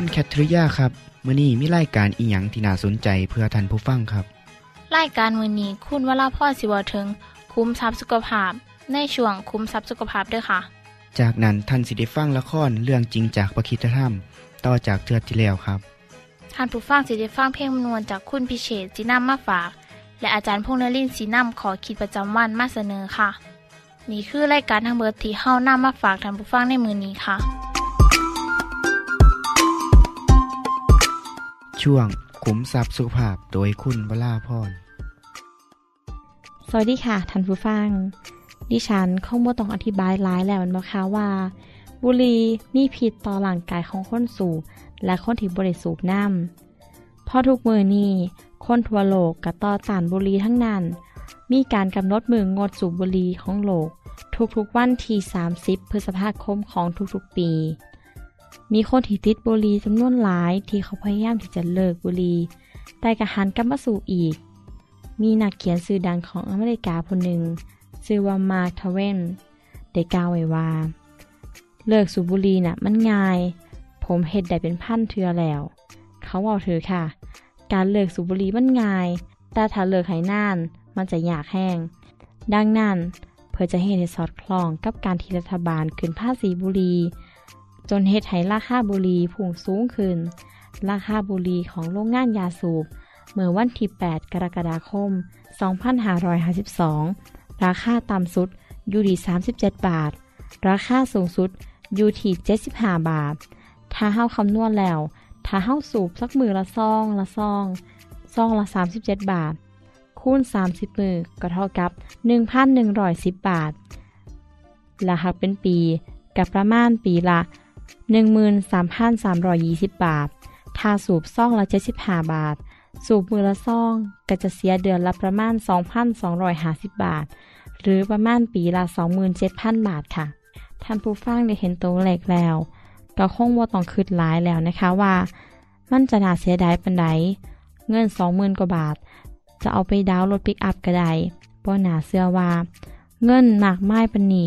คุณแคทริยาครับมื้อนี้มีรายการอีหยังที่น่าสนใจเพื่อท่านผู้ฟังครับรายการมือนี้คุณวราพ่อสิวถึง คุ้มทรัพย์สุขภาพ ในช่วงคุ้มทรัพย์สุขภาพด้วยค่ะ จากนั้นท่านสิได้ฟังละครเรื่องจริงจากประคีตธรรม ต่อจากเทือกที่แล้วครับท่านผู้ฟังสิได้ฟังเพลงมนวนจากคุณพิเชษจีนัมมาฝาก และอาจารย์พงษ์นรินทร์สีนัมขอขีดประจำวันมาเสนอค่ะ นี่คือรายการทางเบอร์ที่เฮานํมาฝากท่านผู้ฟังในมือนี้ค่ะ ช่วงขุมทรัพย์สุขภาพโดยคุณวราพร สวัสดีค่ะท่านผู้ฟัง ดิฉันคงบ่ต้องอธิบายหลายแล้วมันบอกค่ะว่า บุหรี่มีพิษต่อร่างกายของคนสูบและคนที่บริสูบน้ำเพราะทุกมือนี้คนทั่วโลกกับต่อต้านบุหรี่ทั้งนั้น มีการกำหนดมืองดสูบบุหรี่ของโลก ทุกๆวันที่ 30 พฤษภาคมของทุกๆปี มีคนที่ติดบุหรี่จำนวนหลายที่เขาพยายามที่จะเลิกบุหรี่แต่กระหันกลับมาสูบอีก มีนักเขียนสื่อดังของอเมริกาคนหนึ่งชื่อว่ามาร์ทเวนได้กล่าวไว้ว่า เลิกสูบบุหรี่น่ะมันง่าย ผมเฮ็ดได้เป็นพันเทือแล้ว เขาบอกถือค่ะ การเลิกสูบบุหรี่มันง่าย แต่ถ้าเลิกไหนานมันจะอยากแห้ง ดังนั้น เพื่อจะเห็นให้สอดคล้องกับการที่รัฐบาลขึ้นภาษีบุหรี่ จนเฮ็ดให้ราคาบุหรี่พุ่งสูงขึ้น ราคาบุหรี่ของโรงงานยาสูบ เมื่อวันที่ 8 กรกฎาคม 2552 ราคาต่ำสุดอยู่ที่ 37 บาท ราคาสูงสุดอยู่ที่ 75 บาท ถ้าเฮาคำนวณแล้ว ถ้าเฮาสูบสักมือละซองละซอง ซองละ 37 บาท คูณ 30 มือก็เท่ากับ 1,110 บาทและหากเป็นปีกับประมาณปีละ 13,320 บาท ถ้าสูบซองละ75 บาท สูบมือละซองก็จะเสียเดือนละประมาณ 2,250 บาท หรือประมาณปีละ 27,000 บาทค่ะ ท่านผู้ฟังได้เห็นตัวเลขแล้ว ก็คงว่าต้องคืดหลายแล้วนะคะว่า มันจะน่าเสียดายปันใดเงิน 20,000 กว่าบาท จะเอาไปดาวน์รถปิกอัพก็ได้บ่น่าเชื่อว่า เงินหมากไมายปันนี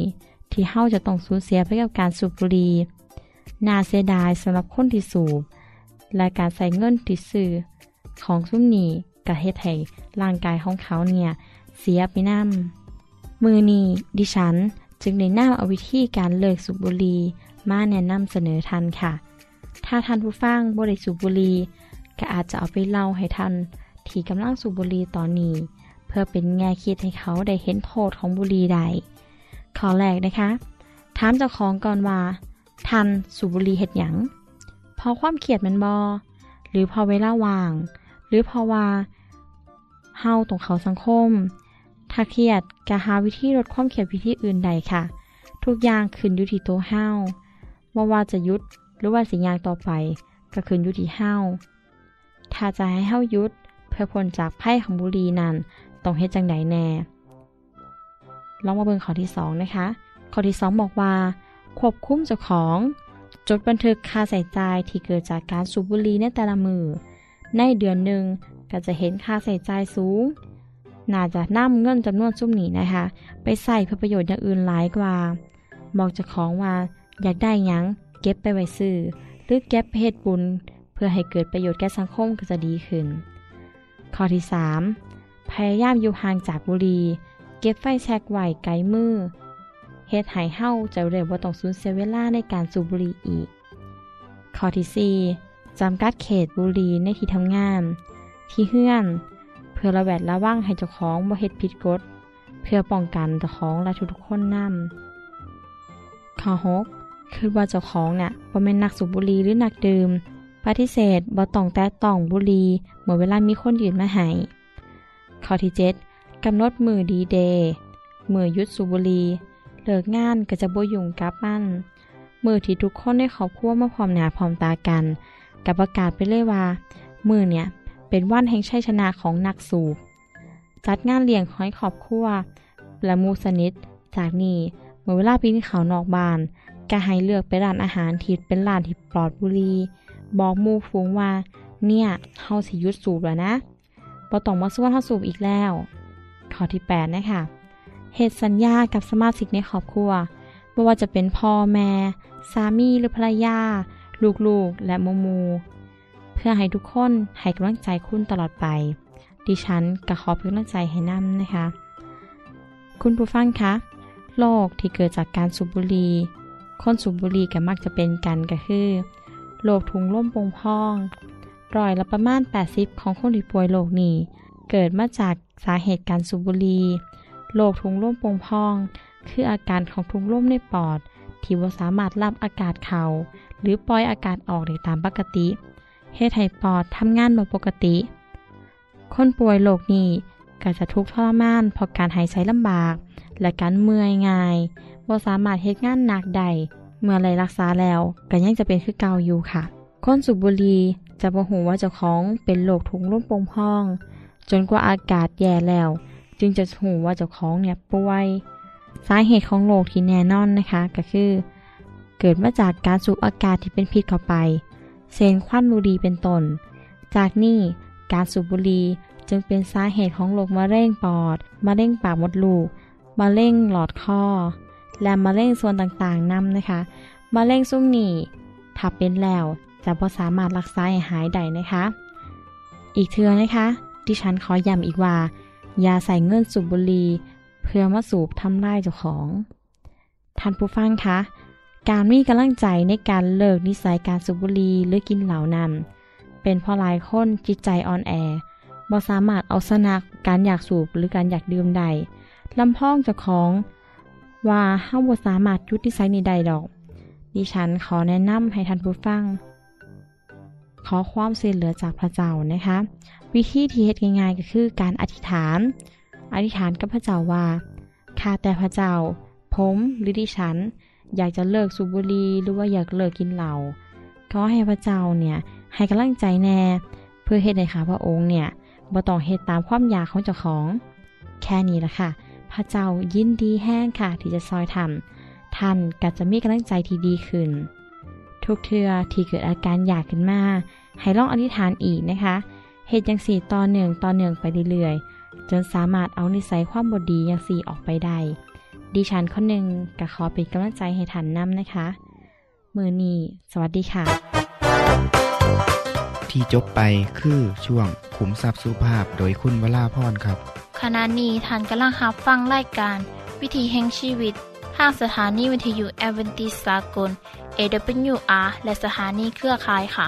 ที่เฮาจะต้องสูญเสียไปกับการสูบบุหรี่ น่าเสียดายสำหรับคนที่สูบ และการใส่เงินที่ซื้อของซุ้มนี้กับเฮ็ดให้ร่างกายของเขาเนี่ย เสียไปน้ำมือนี้ดิฉันจึงได้นำเอาวิธีการเลิกสูบบุหรี่มาแนะนำเสนอทันค่ะ ถ้าท่านผู้ฟังบ่ได้สูบบุหรี่ก็อาจจะเอาไปเล่าให้ท่านที่กำลังสูบบุหรี่ตอนนี้ เพื่อเป็นแง่คิดให้เขาได้เห็นโทษของบุหรี่ใดข้อแรกนะคะ ถามเจ้าของก่อนว่า ทันสูบบุหรี่เห็ดหยังพอความเครียดแมันบอหรือพอเวลาว่าง หรือพราะว่าเฮาตรงเขาสังคม ถ้าเครียดก็หาวิธีลดความเครียดวิธีอื่นใดค่ะ ทุกอย่างขึ้นอยู่ที่ตัวเฮาว่าว่าจะยุดหรือว่าสิ่งอย่างต่อไปก็ขึ้นอยู่ที่เฮาถ้าจะให้เฮายุดเพื่อพ้นจากไพ่ของบุรีนั้นต้องเฮ็ดจังไดแน่ลองมาเบิ่งข้อที่2นะคะข้อที่ 2 บอกว่า ควบคุมเจ้าของ จดบันทึกค่าใส่จ่ายที่เกิดจากการสูบบุหรี่ในแต่ละมือ ในเดือนหนึ่งก็จะเห็นค่าใส่จ่ายสูง น่าจะนำเงินจำนวนซุ่มนี้นะคะ ไปใส่เพื่อประโยชน์อย่างอื่นหลายกว่าบอกเจ้าของว่าอยากได้ยังเก็บไปไว้ซื้อหรือเก็บเฮ็ดบุญ เพื่อให้เกิดประโยชน์แก่สังคมก็จะดีขึ้น ข้อที่ 3 พยายามอยู่ห่างจากบุหรี่เก็บไฟแช็กไว้ไกลมือ เฮ็ดให้เฮาจะเร็วบ่ต้องสูญเสียเวลาในการสูบบุหรี่อีก ข้อที่จำกัดเขตบุหรี่ในที่ทำงาน ที่เฮือน เพื่อระแวดระว่างให้เจ้าของบ่เฮ็ดผิดกฎ เพื่อป้องกันเจ้าของและทุกๆคนนำข้อ6คือว่าเจ้าของเนี่ยบ่แม่นนักสูบบุหรี่หรือนักดื่มปฏิเสธบ่ต้องแตะต้องบุหรี่เมื่อเวลามีคนยืนมาให้ข้อที่ 7กำหนดมือดีเดย์มือยุดสูบบุหรี่ เลิกงานก็จะบ่ยุ่งกับมันมือที่ทุกคนในครอบครัวมาพร้อมหน้าพร้อมตากัน กับประกาศไปเลยว่า มือเนี่ยเป็นวันแห่งชัยชนะของนักสูบจัดงานเลี้ยงให้ครอบครัวและมูสนิท จากนี้เมื่อเวลาปีนเขานอกบ้านก็ให้เลือกไปร้านอาหารที่เป็นร้านที่ปลอดบุหรี่บอกมู่ฝูงว่า เนี่ยเฮาสิยุดสูบแล้วนะบ่ต้องมาส่วนเฮาสูบอีกแล้ว ข้อที่ 8 นะคะ เหตุสัญญากับสมาชิกในครอบครัวไม่ว่าจะเป็นพ่อแม่ สามีหรือภรรยา ลูกๆ และโมมู เพื่อให้ทุกคนให้กำลังใจคุณตลอดไป ดิฉันก็ขอเป็นกำลังใจให้นำนะคะ คุณผู้ฟังคะ โรคที่เกิดจากการสูบบุหรี่คนสูบบุหรี่ก็มักจะเป็นกันก็คือโรคถุงลมโป่งพองร้อยละประมาณ 80 ของคนที่ป่วยโรคนี้ เกิดมาจากสาเหตุการสูบบุหรี่ โรคถุงลมโป่งพอง คืออาการของถุงลมในปอด ที่บ่สามารถรับอากาศเข้าหรือปล่อยอากาศออกได้ตามปกติเฮ็ดให้ปอดทำงานบ่ปกติ คนป่วยโรคนี้ก็จะทุกข์ทรมานเพราะการหายใจลำบาก และการเมื่อยง่ายบ่สามารถเฮ็ดงานหนักได้เมื่อไรรักษาแล้วก็ยังจะเป็นคือเก่าอยู่ค่ะ คนสูบบุหรี่จะบ่ฮู้ว่าเจ้าของเป็นโรคถุงลมโป่งพอง จนกว่าอากาศแย่แล้ว จึงจะหูว่าเจ้าของเนี่ยป่วย สาเหตุของโรคที่แน่นอนนะคะก็คือ เกิดมาจากการสูบอากาศที่เป็นพิษเข้าไป เซนควันบุหรี่เป็นต้น จากนี้การสูบบุหรี่จึงเป็นสาเหตุของโรคมะเร็งปอด มะเร็งปากมดลูก มะเร็งหลอดคอ และมะเร็งส่วนต่างๆนำนะคะ มะเร็งซุ้มหนีถ้าเป็นแล้วจะบ่สามารถรักษาให้หายได้นะคะ อีกเทือนะคะ ดิฉันขอย้ำอีกว่า อย่าใส่เงินสูบบุหรี่เพื่อมาสูบทำลายเจ้าของ ท่านผู้ฟังคะ การมีกำลังใจในการเลิกนิสัยการสูบบุหรี่หรือกินเหล่านั้นเป็นเพราะหลายคนจิตใจอ่อนแอบ่สามารถเอาชนะการอยากสูบหรือการอยากดื่มได้ลำพ้องเจ้าของ ว่าเฮาบ่สามารถยุดนิสัยนี้ได้ดอก ดิฉันขอแนะนำให้ท่านผู้ฟังขอความช่วยเหลือจากพระเจ้านะคะ วิธีที่เฮ็ดง่ายๆก็คือการอธิษฐาน อธิษฐานกับพระเจ้าว่าข้าแต่พระเจ้า ผมหรือดิฉัน อยากจะเลิกสูบบุหรี่หรือว่าอยากเลิกกินเหล้าขอให้พระเจ้าเนี่ยให้กำลังใจแน่ เพื่อเฮ็ดให้ข้าพระองค์เนี่ยบ่ต้องเฮ็ดตามความอยากของเจ้าของ แค่นี้ละค่ะ พระเจ้ายินดีแห้งค่ะที่จะซอยทำท่านก็จะมีกำลังใจที่ดีขึ้น ทุกเทือที่เกิดอาการอยากขึ้นมาให้ลองอธิษฐานอีกนะคะ เหตุยังสี่ต่อหนึ่งต่อหนึ่งไปเรื่อยๆ จนสามารถเอานิสัยความบดีอย่างสี่ออกไปได้ดิฉันข้อหนึ่งก็ขอเป็นกำลังใจให้ท่านนำนะคะ มือนี้สวัสดีค่ะ ที่จบไปคือช่วงขุมทรัพย์สุภาพโดยคุณวราพรครับ ขณะนี้ท่านกำลังรับฟังรายการ วิถีแห่งชีวิตทางสถานีวิทยุแอเวนติสากล AWR และสถานีเครือข่ายค่ะ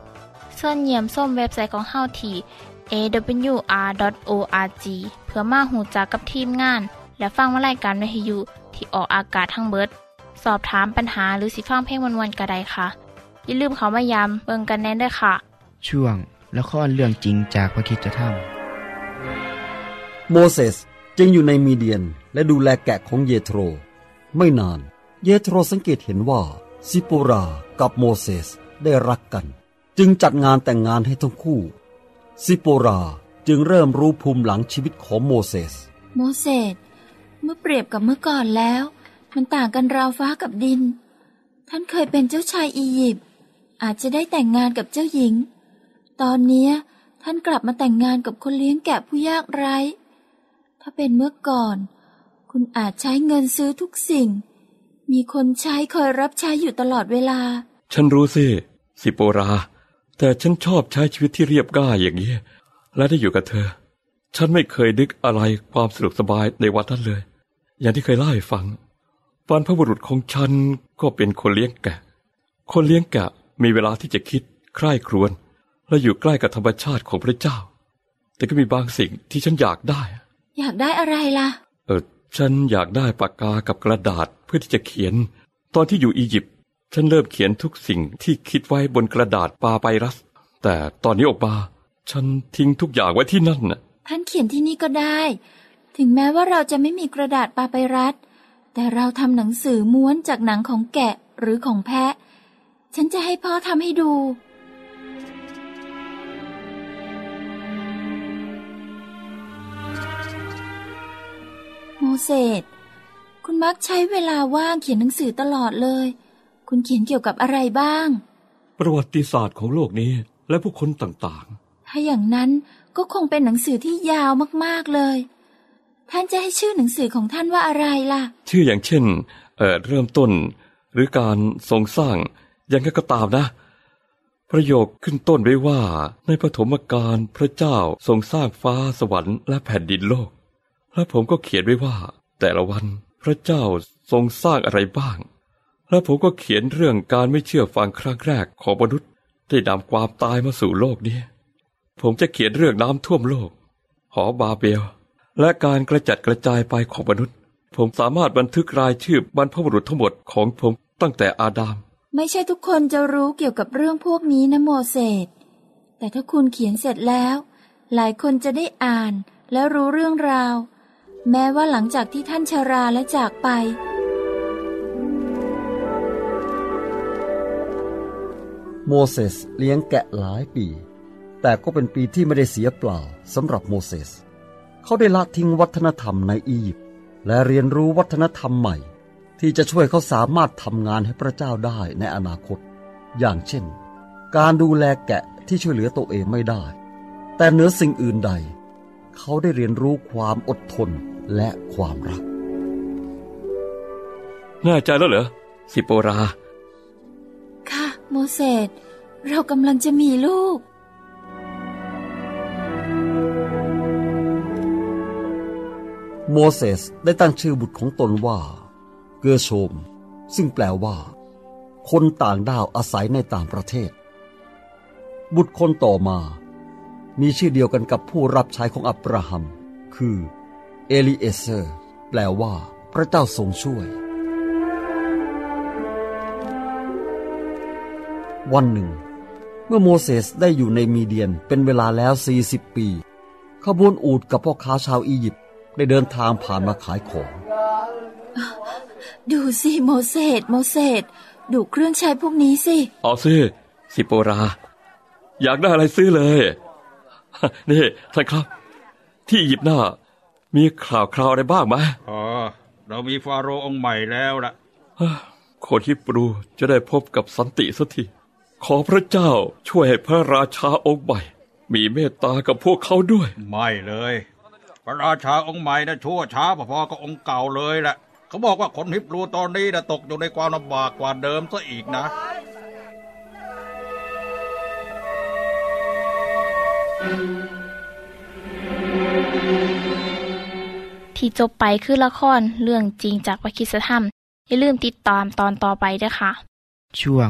เชิญเยี่ยมส้มเว็บไซต์ของเฮาที่ awr.org เพื่อมาหูจักกับทีมงาน และฟังวารายการวิทยุที่ออกอากาศทั้งเบิด สอบถามปัญหาหรือสิฟังเพลงวนๆกระไดค่ะ อย่าลืมเขามายามเบิงกันแน่นด้วยค่ะ ช่วงละครเรื่องจริงจากพระคิดธรรมโมเสสจึงอยู่ในมีเดียนและดูแลแกะของเยโทร ไม่นาน เยโทรสังเกตเห็นว่าซิโปรากับโมเสสได้รักกัน จึงจัดงานแต่งงานให้ทั้งคู่ ซิโปราจึงเริ่มรู้ภูมิหลังชีวิตของโมเสส โมเสส เมื่อเปรียบกับเมื่อก่อนแล้ว มันต่างกันราวฟ้ากับดิน ท่านเคยเป็นเจ้าชายอียิปต์อาจจะได้แต่งงานกับเจ้าหญิง ตอนเนี้ยท่านกลับมาแต่งงานกับคนเลี้ยงแกะผู้ยากไร้ ถ้าเป็นเมื่อก่อน คุณอาจใช้เงินซื้อทุกสิ่ง มีคนใช้คอยรับใช้อยู่ตลอดเวลา ฉันรู้สิ สิโปรา แต่ฉันชอบใช้ชีวิตที่เรียบง่ายอย่างนี้และได้อยู่กับเธอ ฉันไม่เคยนึกอะไรความสะดวกสบายในวันนั้นเลย อย่างที่เคยเล่าให้ฟังบรรพบุรุษของฉันก็เป็นคนเลี้ยงแกะ คนเลี้ยงแกะมีเวลาที่จะคิดใคร่ครวญและอยู่ใกล้กับธรรมชาติของพระเจ้า แต่ก็มีบางสิ่งที่ฉันอยากได้ อยากได้อะไรล่ะ เออฉันอยากได้ปากกากับกระดาษเพื่อที่จะเขียน ตอนที่อยู่อียิปต์ ฉันเริ่มเขียนทุกสิ่งที่คิดไว้บนกระดาษปาไปรัส แต่ตอนนี้ออกมาฉันทิ้งทุกอย่างไว้ที่นั่นน่ะ ท่านเขียนที่นี่ก็ได้ ถึงแม้ว่าเราจะไม่มีกระดาษปาไปรัดแต่เราทำหนังสือม้วนจากหนังของแกะหรือของแพะ ฉันจะให้พ่อทำให้ดูโมเสสคุณมักใช้เวลาว่างเขียนหนังสือตลอดเลย คุณเขียนเกี่ยวกับอะไรบ้าง ประวัติศาสตร์ของโลกนี้และผู้คนต่างถ้าอย่างนั้นก็คงเป็นหนังสือที่ยาวมากๆเลย ท่านจะให้ชื่อหนังสือของท่านว่าอะไรล่ะๆชื่ออย่างเช่นเอ่อเริ่มต้น หรือการทรงสร้างยังไงก็ตามนะ ประโยคขึ้นต้นไว้ว่า ในปฐมกาลพระเจ้าทรงสร้างฟ้าสวรรค์และแผ่นดินโลก และผมก็เขียนไว้ว่า แต่ละวันพระเจ้าทรงสร้างอะไรบ้าง และผมก็เขียนเรื่องการไม่เชื่อฟังครั้งแรกของมนุษย์ได้นำความตายมาสู่โลกนี้ ผมจะเขียนเรื่องน้ำท่วมโลก หอบาเบล และการกระจัดกระจายไปของมนุษย์ ผมสามารถบันทึกรายชื่อบรรพบุรุษทั้งหมดของผมตั้งแต่อาดาม ไม่ใช่ทุกคนจะรู้เกี่ยวกับเรื่องพวกนี้นะโมเสส แต่ถ้าคุณเขียนเสร็จแล้ว หลายคนจะได้อ่านและรู้เรื่องราว แม้ว่าหลังจากที่ท่านชราและจากไป โมเสสเลี้ยงแกะหลายปี แต่ก็เป็นปีที่ไม่ได้เสียเปล่าสำหรับโมเสส เขาได้ละทิ้งวัฒนธรรมในอียิปต์และเรียนรู้วัฒนธรรมใหม่ ที่จะช่วยเขาสามารถทำงานให้พระเจ้าได้ในอนาคต อย่างเช่น การดูแลแกะที่ช่วยเหลือตัวเองไม่ได้ แต่เหนือสิ่งอื่นใด เขาได้เรียนรู้ความอดทนและความรัก แน่ใจแล้วเหรอสิโปรา โมเสสเรากำลังจะมีลูก โมเสสได้ตั้งชื่อบุตรของตนว่า เกอร์โชม ซึ่งแปลว่า คนต่างด้าวอาศัยในต่างประเทศ บุตรคนต่อมา มีชื่อเดียวกันกับผู้รับใช้ของอับราฮัม คือ เอลิเอเซอร์ แปลว่า พระเจ้าทรงช่วย วันหนึ่ง เมื่อโมเสสได้อยู่ในมีเดียนเป็นเวลาแล้ว 40 ปี ขบวนอูฐกับพ่อค้าชาวอียิปต์ได้เดินทางผ่านมาขายของ ดูสิโมเสสโมเสสดูเครื่องใช้พวกนี้สิ เอาสิ ศิปโปราห์ อยากได้อะไรซื้อเลย นี่ท่านครับ ที่อียิปต์น่ามีข่าวคราวอะไรบ้างไหมอ๋อ เรามีฟาโรห์องค์ใหม่แล้วล่ะ คนฮิบรูจะได้พบกับสันติสักที ขอพระเจ้าช่วยให้พระราชาองค์ใหม่ มีเมตตากับพวกเขาด้วย ไม่เลย พระราชาองค์ใหม่นะชั่วช้าพอๆกับองค์เก่าเลยแหละเขาบอกว่าคนฮิบรูตอนนี้นะตกอยู่ในความลำบากกว่าเดิมซะอีกนะที่จบไปคือละครเรื่องจริงจากวิคิสธรรม อย่าลืมติดตามตอนต่อไปด้วยค่ะ ช่วง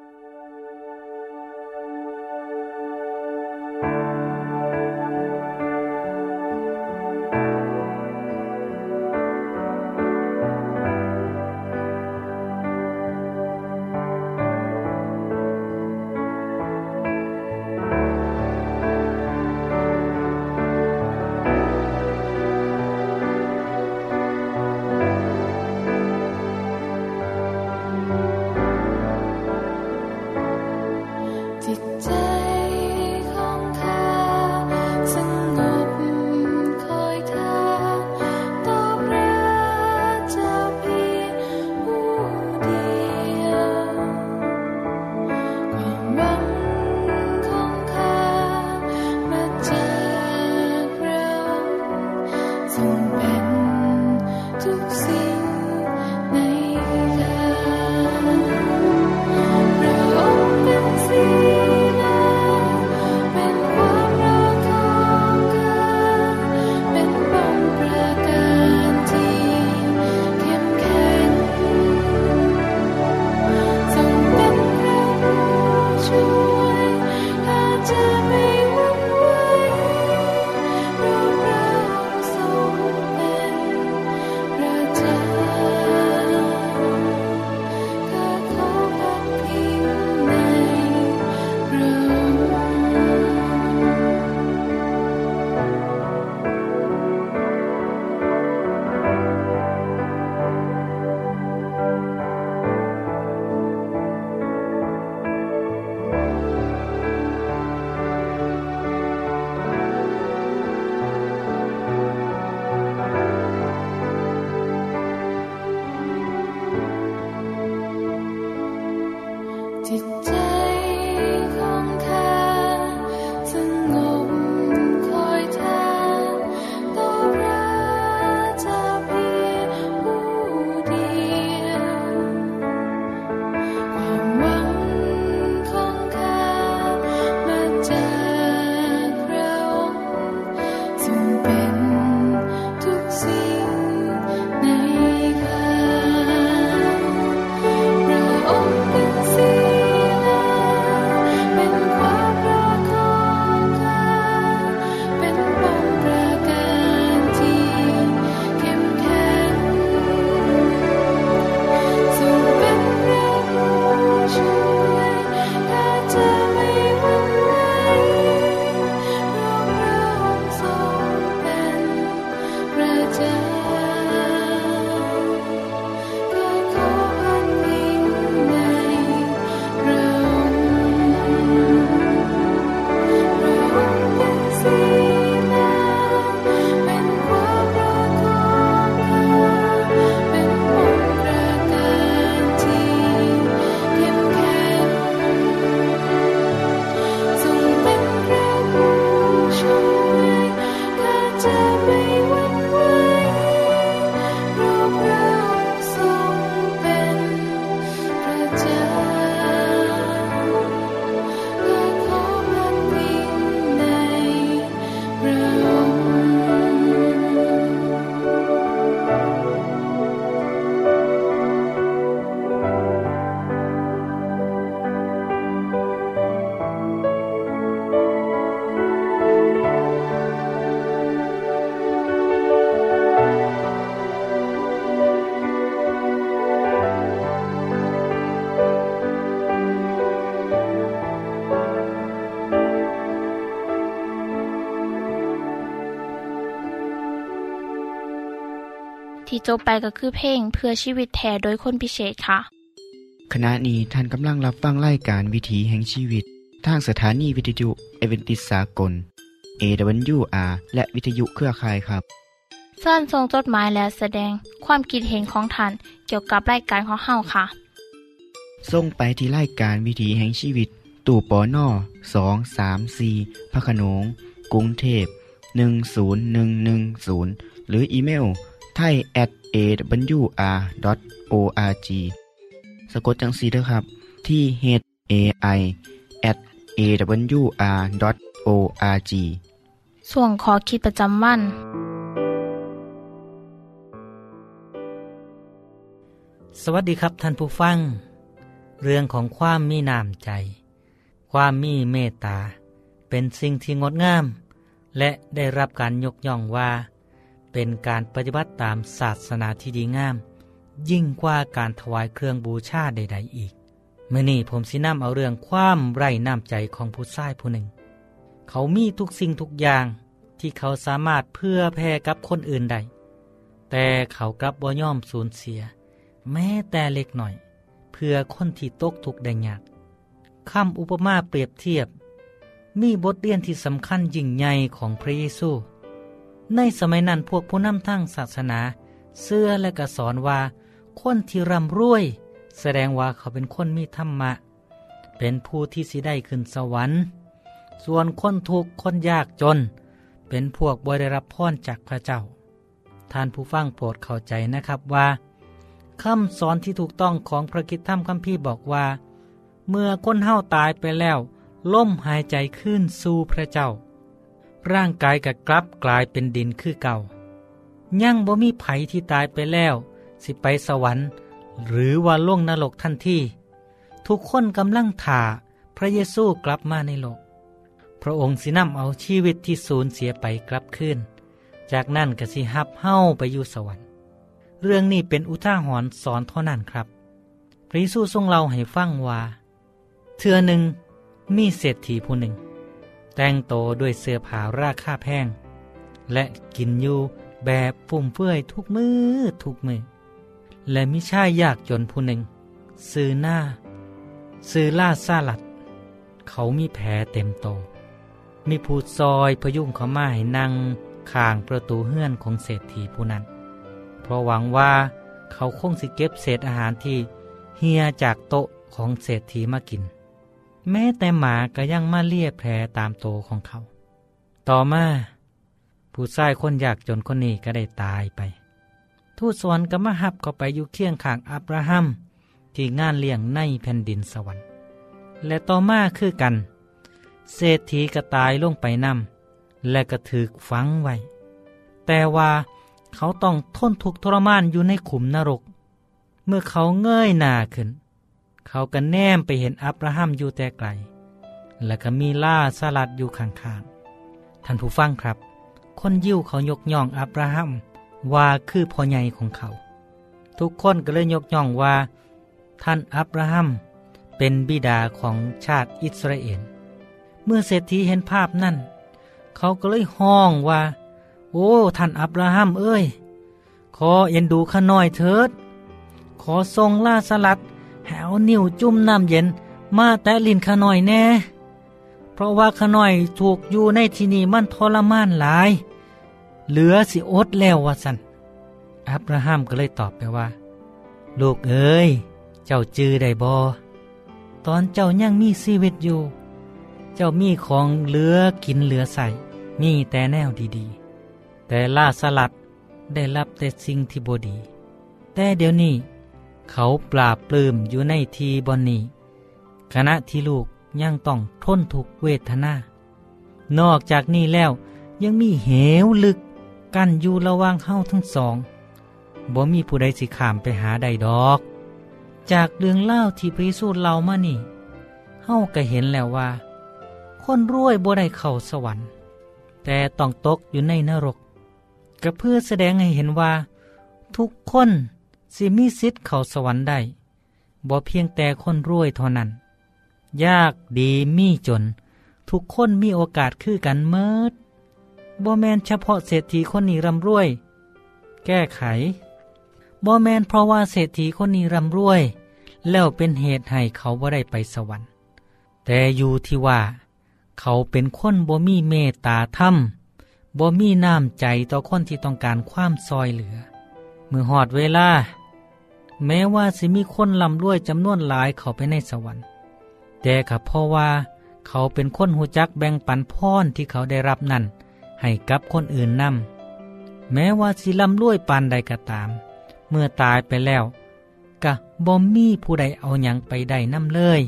ที่จบไปก็คือเพลงเพื่อชีวิตแทนโดยคนพิเศษค่ะ ขณะนี้ท่านกำลังรับฟังไล่การวิถีแห่งชีวิต ทางสถานีวิทยุเอเวนติสากล AWR และวิทยุเครือข่ายครับเส้นทรงจดหมายและแสดงความคิดเห็นของท่านเกี่ยวกับรายการของเฮาค่ะส่งไปที่ไล่การวิถีแห่งชีวิต ตู่ปอน่อสองสามสีพระโขนงกรุงเทพ10110 หรืออีเมล ไทย at awr.org สะกดจังสีด้วยครับ ที่ h a i at awr.org ส่วนขอคิดประจำวัน สวัสดีครับท่านผู้ฟัง เรื่องของความมีน้ำใจ ความมีเมตตา เป็นสิ่งที่งดงาม และได้รับการยกย่องว่า เป็นการปฏิบัติตามศาสนาที่ดีงาม ยิ่งกว่าการถวายเครื่องบูชาใด ๆ อีกเมื่อนี้ผมสินำเอาเรื่องความไร้น้ำใจของผู้ชายผู้หนึ่ง เขามีทุกสิ่งทุกอย่างที่เขาสามารถเพื่อแพร่กับคนอื่นได้ แต่เขากลับบ่ยอมสูญเสีย แม้แต่เล็กหน่อย เพื่อคนที่ตกทุกข์ได้ยากคำอุปมาเปรียบเทียบ มีบทเรียนที่สำคัญยิ่งใหญ่ของพระเยซู ในสมัยนั้นพวกผู้นำทางศาสนา เสื้อและกระสอนว่า คนที่ร่ำรวย แสดงว่าเขาเป็นคนมีธรรมะ เป็นผู้ที่สิได้ขึ้นสวรรค์ ส่วนคนทุกข์คนยากจน เป็นพวกบ่ได้รับพรจากพระเจ้า ท่านผู้ฟังโปรดเข้าใจนะครับว่าคำสอนที่ถูกต้องของพระกิตธรรมคัมภีร์บอกว่า เมื่อคนเฮาตายไปแล้วล่มหายใจขึ้นสู่พระเจ้า ร่างกายกับกลับกลายเป็นดินคือเก่า ยังบ่มีไผที่ตายไปแล้ว สิไปสวรรค์ หรือว่าล่วงนรกทันทีทุกคนกำลังถ่าพระเยซูกลับมาในโลก พระองค์สินำเอาชีวิตที่สูญเสียไปกลับคืนจากนั้นก็สิฮับเฮ้าไปอยู่สวรรค์ เรื่องนี้เป็นอุทาหรณ์สอนเท่านั้นครับ พระเยซูทรงเล่าให้ฟังว่าเทือหนึ่งมีเศรษฐีผู้หนึ่ง แต่งโตด้วยเสื้อผ้าราคาแพง และกินอยู่แบบฟุ่มเฟือยทุกมือทุกมือ และมิชายยากจนผู้หนึ่ง ซื้อหน้า ซื้อล่าซาลัด เขามีแผลเต็มโต มีผู้ซอยพยุงเขามาให้นั่งข้างประตูเฮือนของเศรษฐีผู้นั้น เพราะหวังว่าเขาคงสิเก็บเศษอาหารที่เฮียจากโต๊ะของเศรษฐีมากิน แม้แต่หมาก็ยังมาเลียแผลตามโตของเขา ต่อมาผู้ชายคนอยากจนคนนี้ก็ได้ตายไป ทูตสวรรค์ก็มาหับเขาไปอยู่เคียงข้างอับราฮัม ที่งานเลี้ยงในแผ่นดินสวรรค์ และต่อมาคือกัน เศรษฐีก็ตายลงไปนำและก็ถือฝังไว้ แต่ว่าเขาต้องทนทุกข์ทรมานอยู่ในขุมนรก เมื่อเขาเงยหน้าขึ้น เขาก็แนมไปเห็นอับราฮัมอยู่แต่ไกล และก็มีล่าสลัดอยู่ข้างๆ ท่านผู้ฟังครับ คนยิวเขายกย่องอับราฮัมว่าคือพ่อใหญ่ของเขา ทุกคนก็เลยยกย่องว่า ท่านอับราฮัมเป็นบิดาของชาติอิสราเอล เมื่อเศรษฐีเห็นภาพนั่น เขาก็เลยห้องว่า โอ้ ท่านอับราฮัมเอ้ย ขอเอ็นดูข้าน้อยเถิด ขอทรงล่าสลัด แหวนิ้วจุ่มน้ำเย็น มาแตะลินขน้อยแน่ เพราะว่าขน้อยถูกอยู่ในที่นี้มันทรมานหลาย เหลือสิอดแล้ววะสันอับราฮัมก็เลยตอบไปว่า ลูกเอ้ย เจ้าจื้อได้บอตอนเจ้ายังมีชีวิตอยู่ เจ้ามีของเหลือกินเหลือใส่มีแต่แนวดีๆ แต่ล่าสลัดได้รับแต่สิ่งที่บดี แต่เดี๋ยวนี้ เขาปราบปลื้มอยู่ในทีบอนนี้ขณะที่ลูกยังต้องทนทุกเวทนา นอกจากนี้แล้วยังมีเหวลึกกั้นอยู่ระหว่างเฮาทั้งสองบ่มีผู้ใดสิขามไปหาใดดอก จากเรื่องเล่าที่พระเยซูเล่ามานี่เฮาก็เห็นแล้วว่า คนรวยบ่ได้เข้าสวรรค์ แต่ต้องตกอยู่ในนรก ก็เพื่อแสดงให้เห็นว่า ทุกคน สิมีสิทธิ์เข้าสวรรค์ได้บ่เพียงแต่คนรวยเท่านั้น ยากดีมีจน ทุกคนมีโอกาสคือกันเมิดบ่แมนเฉพาะเศรษฐีคนนี้ร่ำรวย แก้ไขบ่แมนเพราะว่าเศรษฐีคนนี้ร่ำรวย แล้วเป็นเหตุให้เขาบ่ได้ไปสวรรค์ แต่อยู่ที่ว่า เขาเป็นคนบ่มีเมตตาธรรมบ่มีน้ำใจต่อคนที่ต้องการความซอยเหลือ มือหอดเวลา แม้ว่าสิมีคนลำรวยจำนวนหลายเขาไปในสวรรค์ แต่กับเพราะว่าเขาเป็นคนหูจักแบ่งปันพรที่เขาได้รับนั่น ให้กับคนอื่นนำแม้ว่าสิลำรวยปานใดก็ตาม เมื่อตายไปแล้วกะบ่มีผู้ใดเอาหยังไปได้นำเลย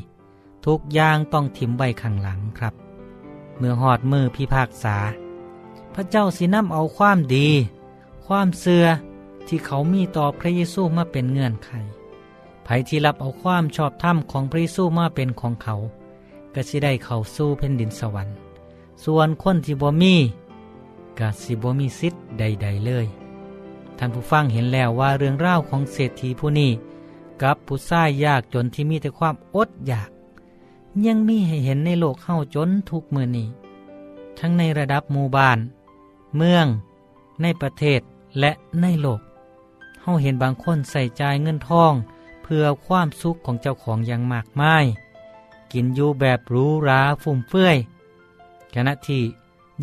ทุกอย่างต้องถิ่มไว้ข้างหลังครับ เมื่อหอดมือพิพากษา พระเจ้าสินำเอาความดี ความเสื่อ ที่เขามีต่อพระเยซูมาเป็นเงื่อนไขไผที่รับเอาความชอบธรรมของพระเยซูมาเป็นของเขา ก็สิได้เข้าสู่แผ่นดินสวรรค์ ส่วนคนที่บ่มีก็สิบ่มีสิทธิ์ใด ๆ เลย ท่านผู้ฟังเห็นแล้วว่าเรื่องราวของเศรษฐีผู้นี้กับผู้ชายยากจนที่มีแต่ความอดอยาก ยังมีให้เห็นในโลกเฮาจนทุกมือนี้ ทั้งในระดับหมู่บ้าน เมือง ในประเทศและในโลก เฮาเห็นบางคนใส่ใจเงินทอง เพื่อความสุขของเจ้าของอย่างมากมาย กินอยู่แบบรูหราฟุ่มเฟือยขณะที่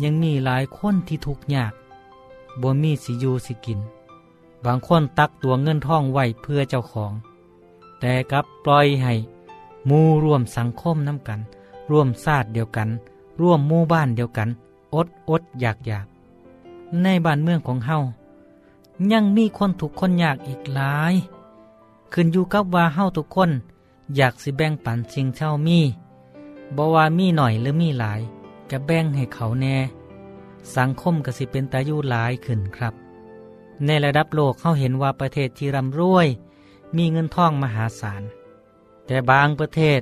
ยังมีหลายคนที่ทุกข์ยากบ่มีสิอยู่สิกิน บางคนตักตัวเงินทองไว้เพื่อเจ้าของ แต่กับปล่อยให้มู่ร่วมสังคมน้ำกัน ร่วมศาตร์เดียวกัน ร่วมมู่บ้านเดียวกัน อดอดอยากอยากในบ้านเมืองของเฮา ยังมีคนถูกคนยากอีกหลาย ขึ้นอยู่กับว่าเฮาทุกคน อยากสิแบ่งปันสิ่งเช่ามีบ่ว่ามีหน่อยหรือมีหลายก็แบ่งให้เขาแน่ สังคมก็สิเป็นตายุหลายขึ้นครับ ในระดับโลกเขาเห็นว่าประเทศที่ร่ำรวย มีเงินทองมหาศาล แต่บางประเทศ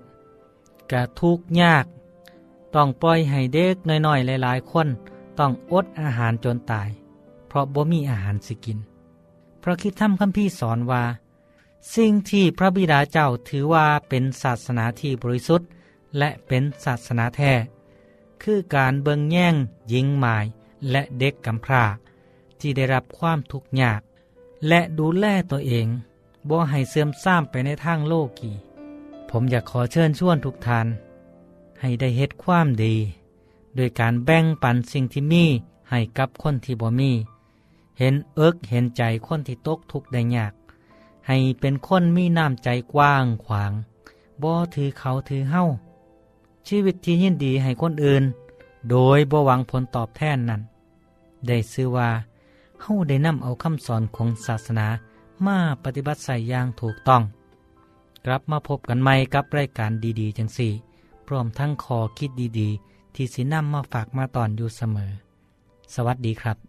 ก็ทุกข์ยาก ต้องปล่อยให้เด็กน้อยๆหลายๆคนต้องอดอาหารจนตาย เพราะบ่มีอาหารสิกิน เพราะคิดทำคำพี่สอนว่า สิ่งที่พระบิดาเจ้าถือว่าเป็นศาสนาที่บริสุทธิ์ และเป็นศาสนาแท้ คือการเบิงแย่งหญิงหมายและเด็กกำพร้าที่ได้รับความทุกข์ยาก และดูแลตัวเองบ่ให้เสื่อมซ้ำไปในทางโลกีผมอยากขอเชิญชวนทุกท่าน ให้ได้เฮ็ดความดี โดยการแบ่งปันสิ่งที่มีให้กับคนที่บ่มี เห็นเอิกเห็นใจคนที่ตกทุกข์ได้ยาก ให้เป็นคนมีน้ำใจกว้างขวางบ่ถือเขาถือเฮ้าชีวิตที่ยินดีให้คนอื่น โดยบ่หวังผลตอบแทนนั้น ได้ซื้อว่าเฮาได้นำเอาคำสอนของศาสนามาปฏิบัติใส่อย่างถูกต้อง กลับมาพบกันใหม่กับรายการดีๆ จังสี่ พร้อมทั้งคอคิดดีๆ ที่สินำมาฝากมาตอนอยู่เสมอ สวัสดีครับ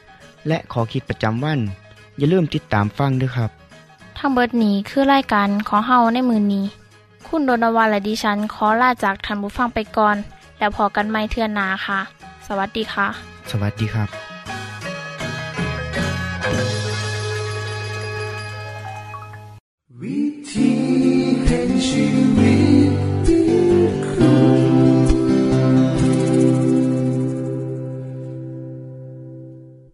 และขอคิดประจำวัน อย่าลืมติดตามฟังด้วยครับ ทั้งเบิดนี้คือรายการขอเฮาในมือนนี้ คุณโดนวานและดิฉันขอลาจากทันบุฟังไปก่อน แล้วพอกันไม่เทื่อนนาค่ะ สวัสดีค่ะ สวัสดีครับ วิธีแห่งชีวิต